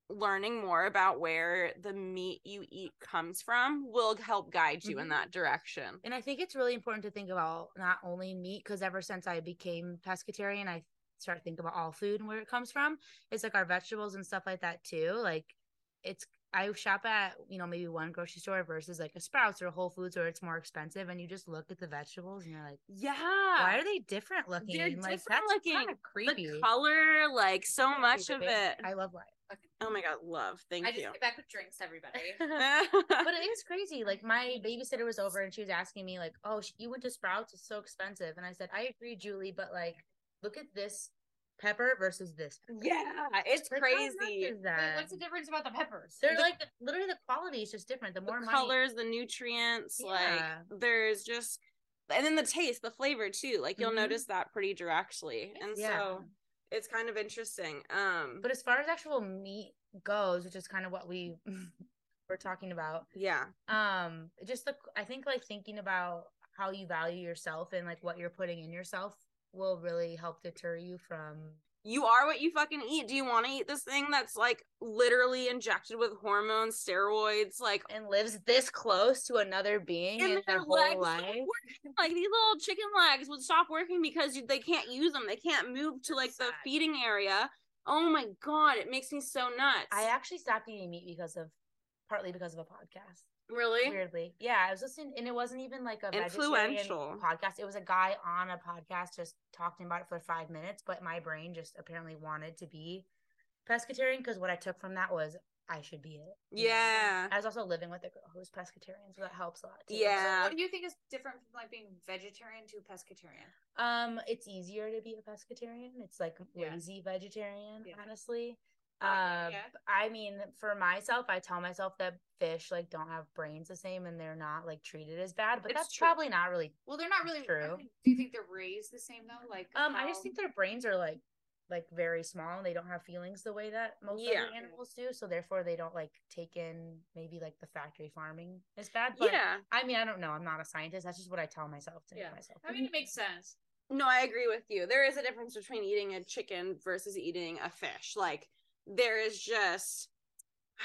learning more about where the meat you eat comes from will help guide you in Mhm. that direction. And I think it's really important to think about not only meat, because ever since I became pescatarian, I start thinking about all food and where it comes from. It's like our vegetables and stuff like that too. Like it's I shop at, you know, maybe one grocery store versus like a Sprouts or a Whole Foods where it's more expensive and you just look at the vegetables and you're like, Yeah. why are they different looking? like different that's looking. kind of creepy. The color, like so much of it. I love life. Oh my god, love. Thank you. I just get back with drinks, everybody. but it is crazy. Like my babysitter was over and she was asking me like, "Oh, sh- you went to Sprouts? It's so expensive." And I said, "I agree, Julie, but like, look at this pepper versus this." pepper." yeah, it's Like, crazy. is Wait, what's the difference about the peppers? They're The- like literally the quality is just different. The The more money, colors, the nutrients, Yeah. like there's just and then the taste, the flavor too. Like you'll Mhm. notice that pretty directly. And Yeah. so it's kind of interesting. Um But as far as actual meat goes, which is kind of what we were talking about, yeah. um, just the I think like thinking about how you value yourself and like what you're putting in yourself will really help deter you from You are what you fucking eat. Do you want to eat this thing that's like literally injected with hormones, steroids, like and lives this close to another being in their whole life. Like these little chicken legs would stop working because you, they can't use them. They can't move to like the feeding area. Oh my god, it makes me so nuts. I actually stopped eating meat because of partly because of a podcast. Really. Weirdly, yeah, I was listening, and it wasn't even like a vegetarian Influential. podcast. It was a guy on a podcast just talking about it for five minutes. But my brain just apparently wanted to be pescatarian because what I took from that was I should be it. Yeah. I was also living with a girl who was pescatarian, so that helps a lot. Too. Yeah. What do you think is different from like being vegetarian to pescatarian? Um, it's easier to be a pescatarian. It's like Yeah. lazy vegetarian, Yeah. honestly. Okay, Uh, yeah. I mean, for myself, I tell myself that fish like don't have brains the same, and they're not like treated as bad. But It's that's true. probably not really. Well, they're not really. I True. mean, do you think they're raised the same though? Like, Um, I just think their brains are like like very small, and they don't have feelings the way that most Yeah. other animals do. So therefore, they don't like take in maybe like the factory farming is bad. But yeah. I mean, I don't know. I'm not a scientist. That's just what I tell myself to Yeah. myself. I mean, it makes sense. No, I agree with you. There is a difference between eating a chicken versus eating a fish. Like there is just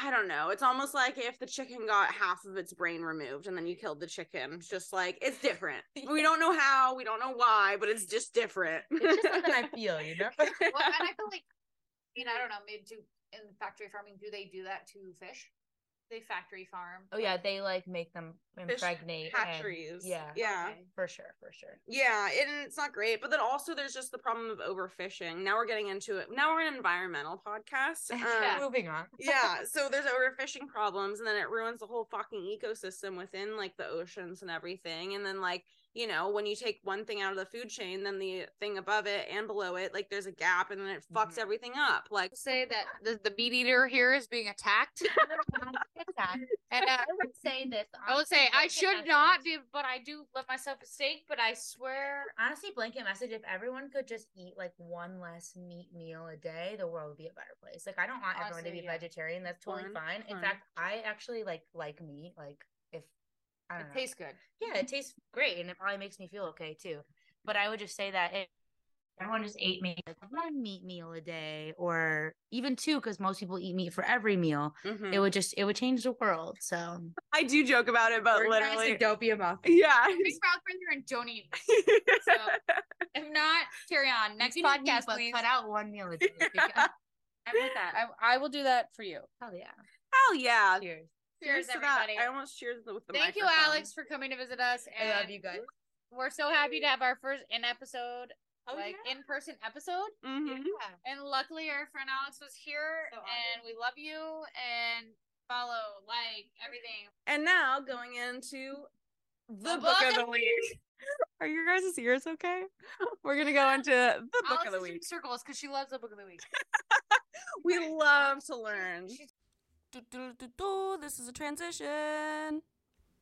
I don't know. It's almost like if the chicken got half of its brain removed and then you killed the chicken. It's just like it's different. We don't know how, we don't know why, but it's just different. it's just something I feel, you know. Well, and I feel like, I mean, I don't know. Maybe do in factory farming, do they do that to fish? They factory farm. Oh yeah, they like make them impregnate and- hatcheries. yeah, Yeah. Okay. for sure, for sure. Yeah, and it's not great. But then also there's just the problem of overfishing. Now we're getting into it. Now we're an environmental podcast. Yeah. Um, Moving on. yeah so there's overfishing problems and then it ruins the whole fucking ecosystem within like the oceans and everything and then like you know when you take one thing out of the food chain then the thing above it and below it like there's a gap and then it fucks Mhm. everything up like Say that the, the meat eater here is being attacked. And uh, I would say this. I would say I should not be, but I do love myself a steak. But I swear, Honestly, blanket message. If everyone could just eat like one less meat meal a day, the world would be a better place. Like I don't want everyone to be yeah. vegetarian. That's totally fine. In fact, I actually like like meat. Like if I don't it know. tastes good. yeah, it tastes great, and it probably makes me feel okay too. But I would just say that if everyone just ate maybe like one meat meal a day, or even two, because most people eat meat for every meal, mhm. it would just it would change the world. So i do joke about it but Organize literally Utopia muffin. yeah Big mouth breather and don't eat. So if not, carry on. Next You can meat, podcast, but please. cut out one meal a day. because- I'm with that. I, I will do that for you. Hell yeah. hell yeah Cheers. Cheers, to that. everybody. i almost cheers with the Thank you. Alex, for coming to visit us. I love you guys. We're so happy to have our first in episode, Oh, like yeah. in person episode. Mhm. And luckily, our friend Alex was here, So and we love you. And follow, like everything. and now going into the, The book, of the week are your guys' ears okay we're gonna go into the book Alex of the is in week circles because she loves the book of the week. we love to learn This is a transition.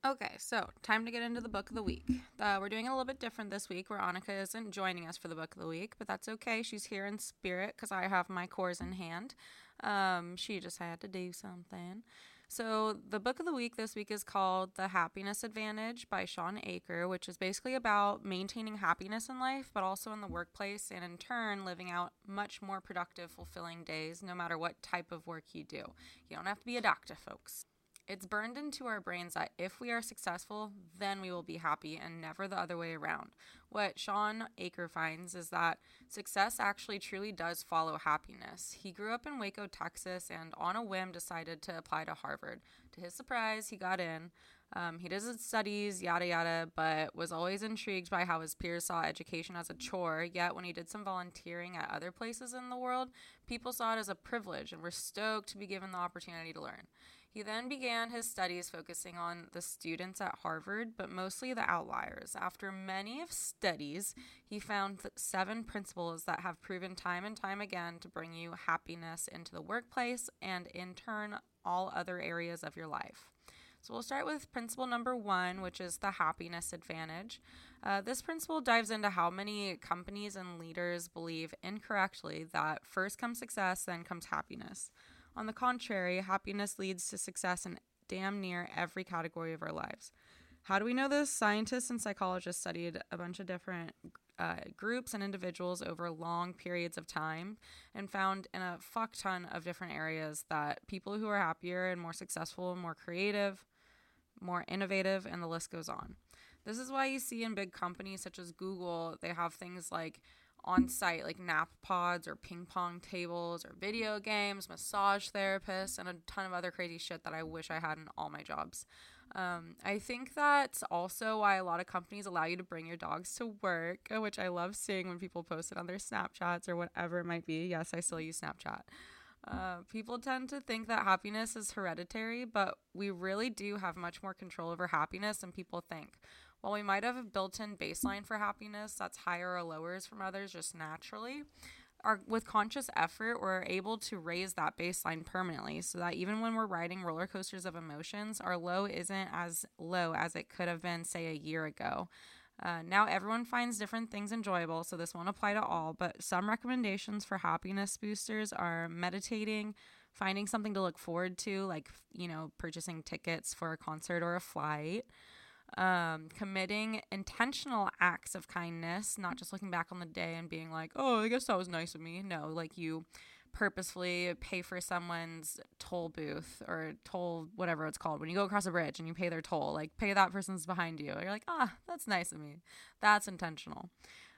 Okay, so time to get into the book of the week. Uh, we're doing it a little bit different this week where Annika isn't joining us for the book of the week, but that's okay. She's here in spirit because I have my Coors in hand. Um, she just had to do something. So, the book of the week this week is called The Happiness Advantage by Shawn Achor, which is basically about maintaining happiness in life, but also in the workplace, and in turn, living out much more productive, fulfilling days no matter what type of work you do. You don't have to be a doctor, folks. It's burned into our brains that if we are successful, then we will be happy and never the other way around. What Shawn Achor finds is that success actually truly does follow happiness. He grew up in Waco, Texas, and on a whim decided to apply to Harvard. To his surprise, he got in. Um, he did his studies, yada yada, but was always intrigued by how his peers saw education as a chore. Yet, when he did some volunteering at other places in the world, people saw it as a privilege and were stoked to be given the opportunity to learn. He then began his studies focusing on the students at Harvard, but mostly the outliers. After many of studies, he found seven principles that have proven time and time again to bring you happiness into the workplace and in turn all other areas of your life. So we'll start with principle number one, which is the happiness advantage. Uh, this principle dives into how many companies and leaders believe incorrectly that first comes success, then comes happiness. On the contrary, happiness leads to success in damn near every category of our lives. How do we know this? Scientists and psychologists studied a bunch of different uh, groups and individuals over long periods of time and found in a fuck ton of different areas that people who are happier and more successful, more creative, more innovative, and the list goes on. This is why you see in big companies such as Google, they have things like on site, like nap pods or ping pong tables or video games, massage therapists, and a ton of other crazy shit that I wish I had in all my jobs. Um, I think that's also why a lot of companies allow you to bring your dogs to work, which I love seeing when people post it on their Snapchats or whatever it might be. Yes, I still use Snapchat. Uh, people tend to think that happiness is hereditary, but we really do have much more control over happiness than people think. While we might have a built in baseline for happiness that's higher or lowers from others just naturally, our, with conscious effort, we're able to raise that baseline permanently so that even when we're riding roller coasters of emotions, our low isn't as low as it could have been, say, a year ago. Uh, now, everyone finds different things enjoyable, so this won't apply to all, but some recommendations for happiness boosters are meditating, finding something to look forward to, like, you know, purchasing tickets for a concert or a flight um, committing intentional acts of kindness, not just looking back on the day and being like, oh, I guess that was nice of me. No, like you purposefully pay for someone's toll booth or toll, whatever it's called, when you go across a bridge and you pay their toll, like pay that person's behind you. You're like, ah, that's nice of me. That's intentional.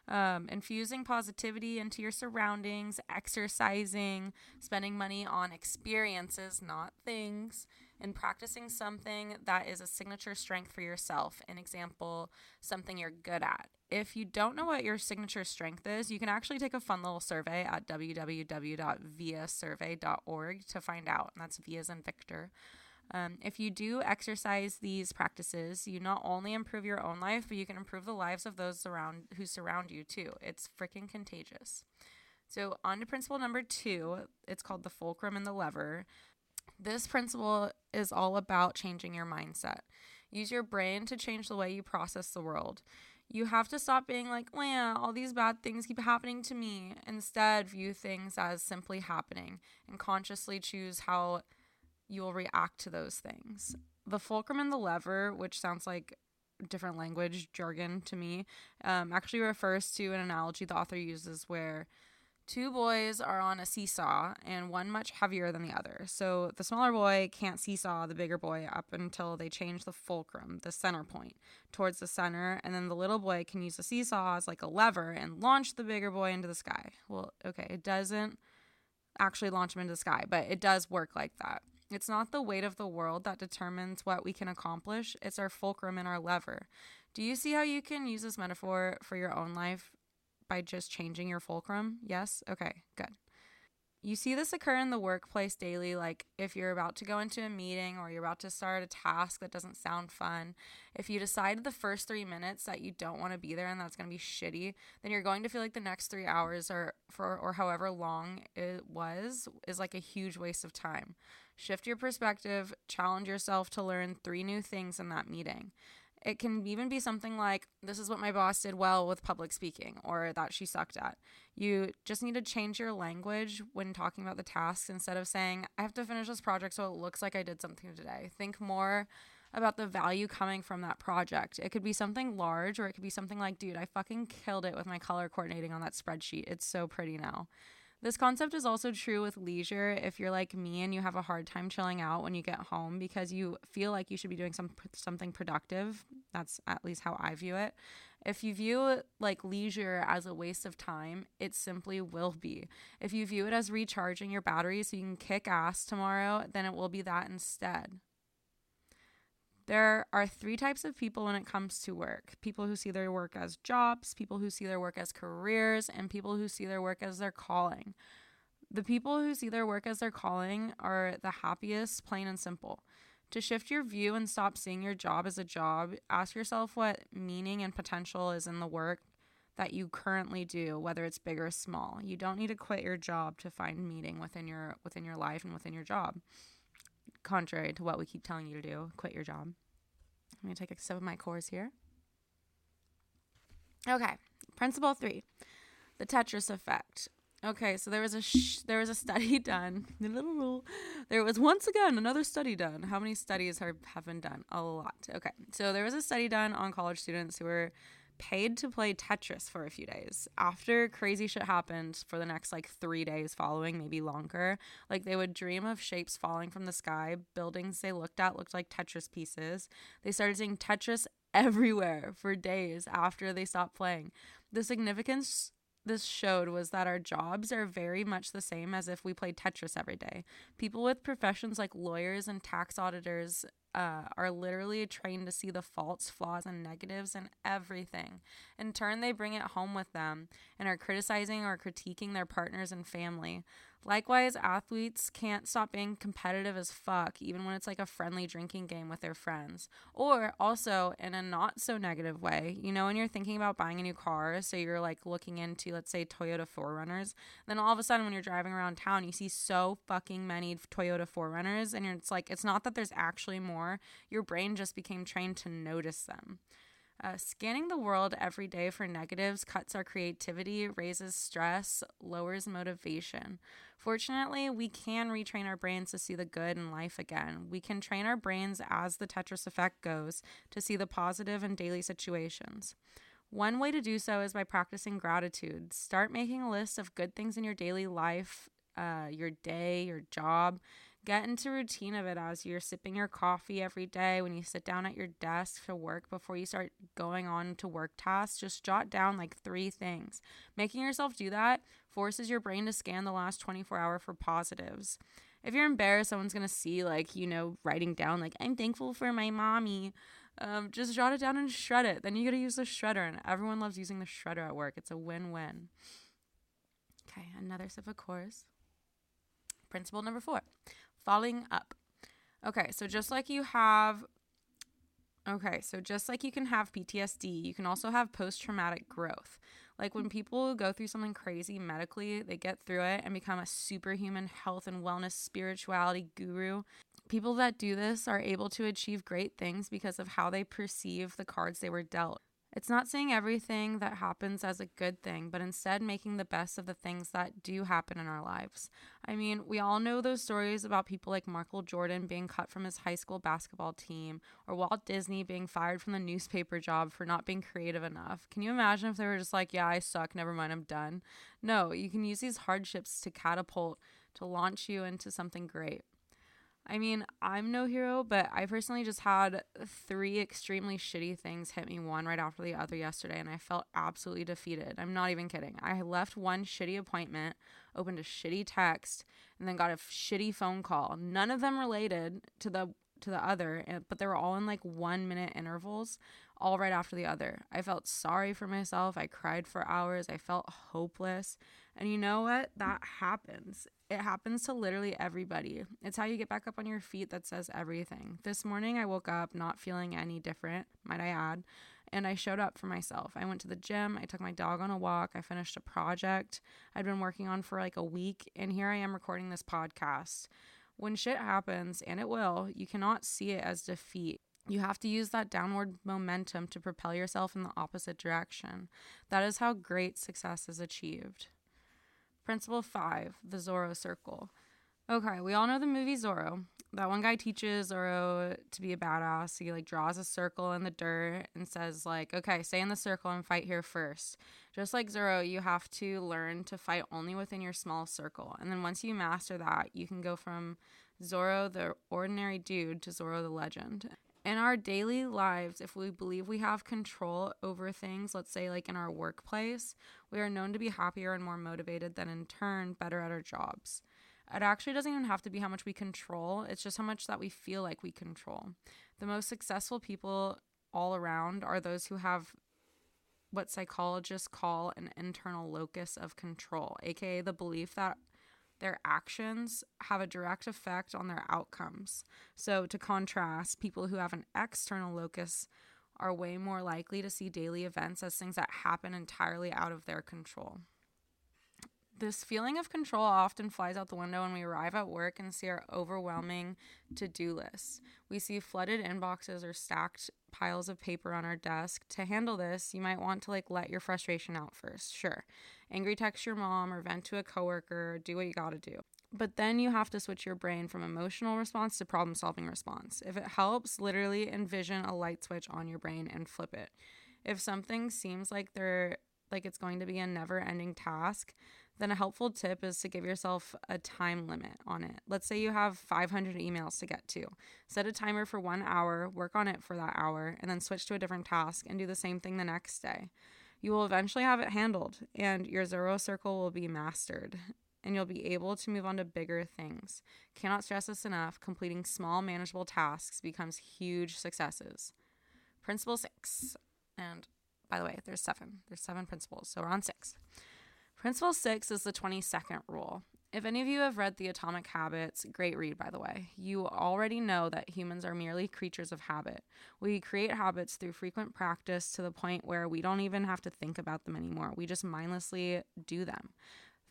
Um, infusing positivity into your surroundings, exercising, spending money on experiences, not things, and practicing something that is a signature strength for yourself. An example, something you're good at. If you don't know what your signature strength is, you can actually take a fun little survey at www.viasurvey.org to find out. And that's Via's and Victor. Um, if you do exercise these practices, you not only improve your own life, but you can improve the lives of those around who surround you too. It's freaking contagious. So, on to principle number two. It's called the fulcrum and the lever. This principle is all about changing your mindset. Use your brain to change the way you process the world. You have to stop being like, yeah, all these bad things keep happening to me. Instead, view things as simply happening and consciously choose how you will react to those things. The fulcrum and the lever, which sounds like different language jargon to me, um, actually refers to an analogy the author uses where two boys are on a seesaw and one much heavier than the other. So the smaller boy can't seesaw the bigger boy up until they change the fulcrum, the center point, towards the center. And then the little boy can use the seesaw as like a lever and launch the bigger boy into the sky. Well, okay, it doesn't actually launch him into the sky, but it does work like that. It's not the weight of the world that determines what we can accomplish, it's our fulcrum and our lever. Do you see how you can use this metaphor for your own life by just changing your fulcrum? Yes? Okay, good. You see this occur in the workplace daily, like if you're about to go into a meeting or you're about to start a task that doesn't sound fun. If you decide the first three minutes that you don't want to be there and that's going to be shitty, then you're going to feel like the next three hours or for or however long it was is like a huge waste of time. Shift your perspective, challenge yourself to learn three new things in that meeting. It can even be something like, This is what my boss did well with public speaking, or that she sucked at. You just need to change your language when talking about the tasks instead of saying, I have to finish this project so it looks like I did something today. Think more about the value coming from that project. It could be something large, or it could be something like, Dude, I fucking killed it with my color coordinating on that spreadsheet. It's so pretty now. This concept is also true with leisure if you're like me and you have a hard time chilling out when you get home because you feel like you should be doing some something productive. That's at least how I view it. If you view like leisure as a waste of time, it simply will be. If you view it as recharging your battery so you can kick ass tomorrow, then it will be that instead. There are three types of people when it comes to work people who see their work as jobs, people who see their work as careers, and people who see their work as their calling. The people who see their work as their calling are the happiest, plain and simple. To shift your view and stop seeing your job as a job, ask yourself what meaning and potential is in the work that you currently do, whether it's big or small. You don't need to quit your job to find meaning within your within your life and within your job contrary to what we keep telling you to do, quit your job. I'm going to take a sip of my Coors here. Okay, principle three, the Tetris effect. Okay, so there was a sh- there was a study done. there was once again another study done. How many studies are, have been done? A lot. Okay, so there was a study done on college students who were paid to play Tetris for a few days. After crazy shit happened for the next like three days following, maybe longer, like they would dream of shapes falling from the sky. Buildings they looked at looked like Tetris pieces. They started seeing Tetris everywhere for days after they stopped playing. The significance this showed was that our jobs are very much the same as if we played Tetris every day. People with professions like lawyers and tax auditors uh, are literally trained to see the faults, flaws, and negatives in everything. In turn, they bring it home with them and are criticizing or critiquing their partners and family. Likewise, athletes can't stop being competitive as fuck, even when it's like a friendly drinking game with their friends. Or also, in a not so negative way, you know, when you're thinking about buying a new car, so you're like looking into, let's say, Toyota 4Runners, then all of a sudden when you're driving around town, you see so fucking many Toyota 4Runners, and it's like, it's not that there's actually more, your brain just became trained to notice them. Uh, scanning the world every day for negatives cuts our creativity, raises stress, lowers motivation. Fortunately, we can retrain our brains to see the good in life again. We can train our brains as the Tetris effect goes to see the positive in daily situations. One way to do so is by practicing gratitude. Start making a list of good things in your daily life, uh, your day, your job, Get into routine of it as you're sipping your coffee every day when you sit down at your desk to work before you start going on to work tasks. Just jot down like three things. Making yourself do that forces your brain to scan the last 24 hour for positives. If you're embarrassed, someone's gonna see like, you know, writing down like, I'm thankful for my mommy. Um, just jot it down and shred it. Then you gotta use the shredder, and everyone loves using the shredder at work. It's a win-win. Okay, another sip of Coors. Principle number four Falling up. Okay, so just like you have Okay, so just like you can have PTSD, you can also have post traumatic growth. Like when people go through something crazy medically, they get through it and become a superhuman health and wellness spirituality guru. People that do this are able to achieve great things because of how they perceive the cards they were dealt. It's not seeing everything that happens as a good thing, but instead making the best of the things that do happen in our lives. I mean, we all know those stories about people like Michael Jordan being cut from his high school basketball team, or Walt Disney being fired from the newspaper job for not being creative enough. Can you imagine if they were just like, yeah, I suck, never mind, I'm done? No, you can use these hardships to catapult, to launch you into something great. I mean, I'm no hero, but I personally just had three extremely shitty things hit me one right after the other yesterday, and I felt absolutely defeated. I'm not even kidding. I left one shitty appointment, opened a shitty text, and then got a shitty phone call. None of them related to the to the other, eh, but they were all in like one minute intervals, all right after the other. I felt sorry for myself. I cried for hours. I felt hopeless. And you know what? That happens. It happens to literally everybody. It's how you get back up on your feet that says everything. This morning, I woke up not feeling any different, might I add, and I showed up for myself. I went to the gym, I took my dog on a walk, I finished a project I'd been working on for like a week, and here I am recording this podcast. When shit happens, and it will, you cannot see it as defeat. You have to use that downward momentum to propel yourself in the opposite direction. That is how great success is achieved. Principle five, the Zorro Circle. Okay, we all know the movie Zorro. that one guy teaches Zorro to be a badass. He like draws a circle in the dirt and says like, "Okay, stay in the circle and fight here first. Just like Zorro, you have to learn to fight only within your small circle. And then once you master that, you can go from Zorro the ordinary dude to Zorro the legend. In our daily lives, if we believe we have control over things, let's say like in our workplace, we are known to be happier and more motivated than in turn better at our jobs. It actually doesn't even have to be how much we control, it's just how much that we feel like we control. The most successful people all around are those who have what psychologists call an internal locus of control, aka the belief that their actions have a direct effect on their outcomes. So, to contrast, people who have an external locus are way more likely to see daily events as things that happen entirely out of their control. This feeling of control often flies out the window when we arrive at work and see our overwhelming to do lists. We see flooded inboxes or stacked piles of paper on our desk. To handle this, you might want to like let your frustration out first. Sure. Angry text your mom or vent to a coworker, do what you got to do. But then you have to switch your brain from emotional response to problem solving response. If it helps, literally envision a light switch on your brain and flip it. If something seems like they're like it's going to be a never ending task, then a helpful tip is to give yourself a time limit on it. Let's say you have 500 emails to get to. Set a timer for one hour, work on it for that hour, and then switch to a different task and do the same thing the next day. You will eventually have it handled, and your Zorro circle will be mastered, and you'll be able to move on to bigger things. Cannot stress this enough completing small, manageable tasks becomes huge successes. Principle six, and by the way, there's seven. There's seven principles, so we're on six. Principle six is the 20 second rule. If any of you have read The Atomic Habits, great read, by the way, you already know that humans are merely creatures of habit. We create habits through frequent practice to the point where we don't even have to think about them anymore. We just mindlessly do them.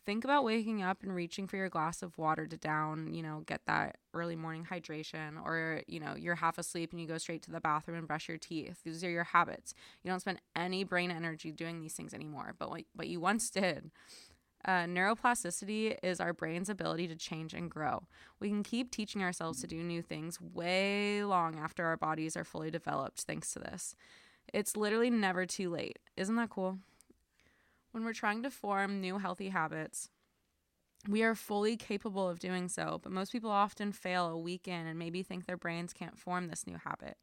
Think about waking up and reaching for your glass of water to down, you know, get that early morning hydration, or, you know, you're half asleep and you go straight to the bathroom and brush your teeth. These are your habits. You don't spend any brain energy doing these things anymore, but what, you once did. Uh, neuroplasticity is our brain's ability to change and grow. We can keep teaching ourselves to do new things way long after our bodies are fully developed, thanks to this. It's literally never too late. Isn't that cool? When we're trying to form new healthy habits, we are fully capable of doing so, but most people often fail a week in and maybe think their brains can't form this new habit.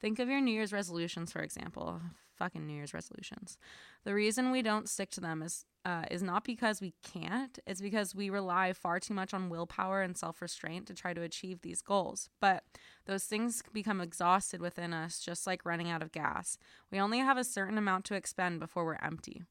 Think of your New Year's resolutions, for example. Fucking New Year's resolutions. The reason we don't stick to them is uh, is not because we can't. It's because we rely far too much on willpower and self restraint to try to achieve these goals. But those things become exhausted within us, just like running out of gas. We only have a certain amount to expend before we're empty.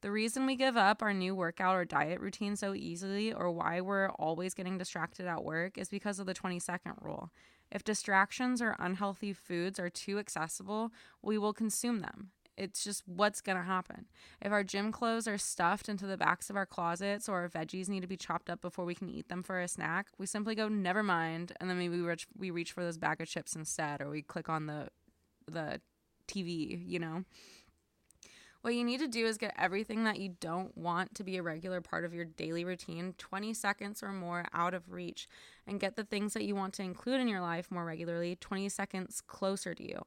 The reason we give up our new workout or diet routine so easily, or why we're always getting distracted at work, is because of the 20 second rule. If distractions or unhealthy foods are too accessible, we will consume them. It's just what's going to happen. If our gym clothes are stuffed into the backs of our closets or our veggies need to be chopped up before we can eat them for a snack, we simply go never mind and then maybe we reach, we reach for those bag of chips instead or we click on the the TV, you know. What you need to do is get everything that you don't want to be a regular part of your daily routine 20 seconds or more out of reach and get the things that you want to include in your life more regularly 20 seconds closer to you.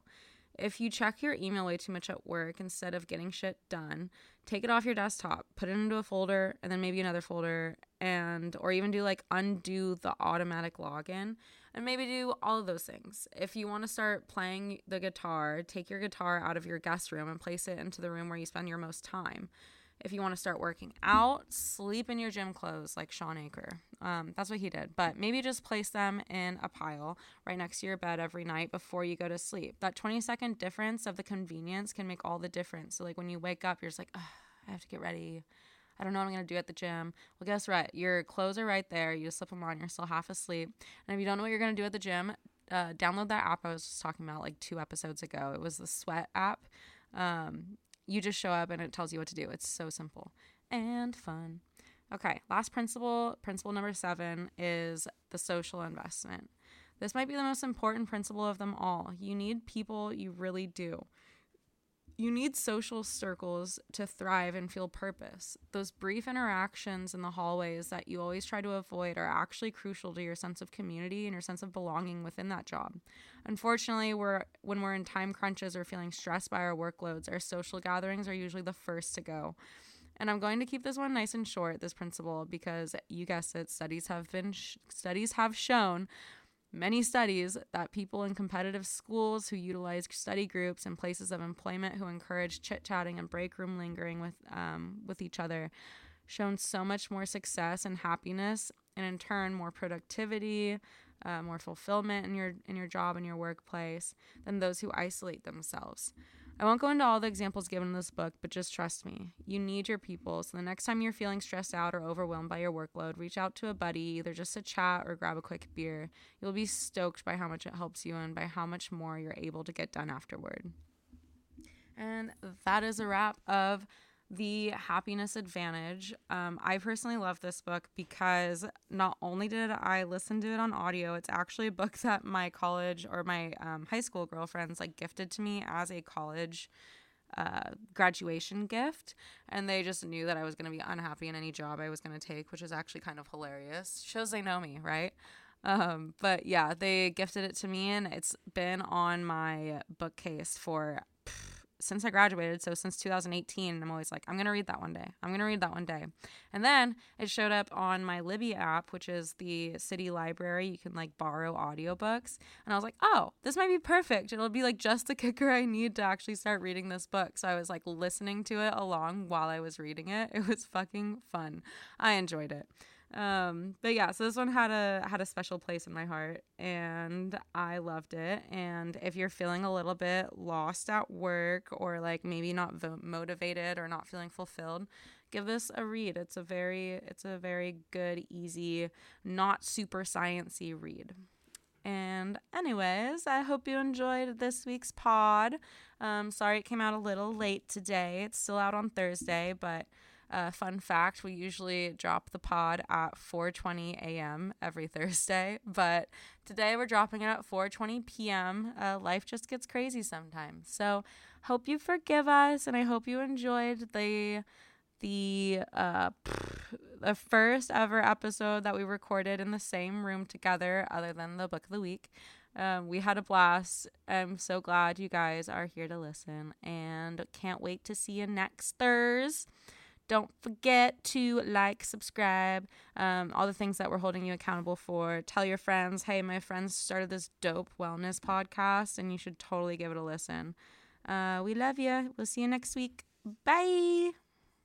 If you check your email way too much at work instead of getting shit done, take it off your desktop, put it into a folder and then maybe another folder and or even do like undo the automatic login and maybe do all of those things. If you want to start playing the guitar, take your guitar out of your guest room and place it into the room where you spend your most time. If you want to start working out, sleep in your gym clothes like Shawn Achor. Um, that's what he did. But maybe just place them in a pile right next to your bed every night before you go to sleep. That 20 second difference of the convenience can make all the difference. So, like when you wake up, you're just like, I have to get ready. I don't know what I'm going to do at the gym. Well, guess what? Your clothes are right there. You slip them on. You're still half asleep. And if you don't know what you're going to do at the gym, uh, download that app I was just talking about like two episodes ago. It was the Sweat app. Um, you just show up and it tells you what to do. It's so simple and fun. Okay, last principle, principle number seven is the social investment. This might be the most important principle of them all. You need people, you really do. You need social circles to thrive and feel purpose. Those brief interactions in the hallways that you always try to avoid are actually crucial to your sense of community and your sense of belonging within that job. Unfortunately, we're when we're in time crunches or feeling stressed by our workloads, our social gatherings are usually the first to go. And I'm going to keep this one nice and short, this principle, because you guessed it, studies have been sh- studies have shown many studies that people in competitive schools who utilize study groups and places of employment who encourage chit chatting and break room lingering with um, with each other shown so much more success and happiness and in turn more productivity uh, more fulfillment in your in your job and your workplace than those who isolate themselves I won't go into all the examples given in this book, but just trust me. You need your people. So the next time you're feeling stressed out or overwhelmed by your workload, reach out to a buddy, either just to chat or grab a quick beer. You'll be stoked by how much it helps you and by how much more you're able to get done afterward. And that is a wrap of the happiness advantage. Um, I personally love this book because not only did I listen to it on audio, it's actually a book that my college or my um, high school girlfriends like gifted to me as a college uh, graduation gift. And they just knew that I was going to be unhappy in any job I was going to take, which is actually kind of hilarious. Shows they know me, right? Um, but yeah, they gifted it to me and it's been on my bookcase for since I graduated, so since 2018, I'm always like, I'm gonna read that one day. I'm gonna read that one day. And then it showed up on my Libby app, which is the city library. You can like borrow audiobooks. And I was like, oh, this might be perfect. It'll be like just the kicker I need to actually start reading this book. So I was like listening to it along while I was reading it. It was fucking fun. I enjoyed it. Um, but yeah, so this one had a had a special place in my heart and I loved it. And if you're feeling a little bit lost at work or like maybe not motivated or not feeling fulfilled, give this a read. It's a very it's a very good, easy, not super sciency read. And anyways, I hope you enjoyed this week's pod. Um, sorry it came out a little late today. It's still out on Thursday, but uh, fun fact: we usually drop the pod at 4:20 a.m. every Thursday, but today we're dropping it at 4:20 p.m. Uh, life just gets crazy sometimes. So, hope you forgive us, and I hope you enjoyed the the uh, the first ever episode that we recorded in the same room together, other than the book of the week. Um, we had a blast. I'm so glad you guys are here to listen, and can't wait to see you next Thursday. Don't forget to like, subscribe, um, all the things that we're holding you accountable for. Tell your friends, hey, my friends started this dope wellness podcast, and you should totally give it a listen. Uh, we love you. We'll see you next week. Bye.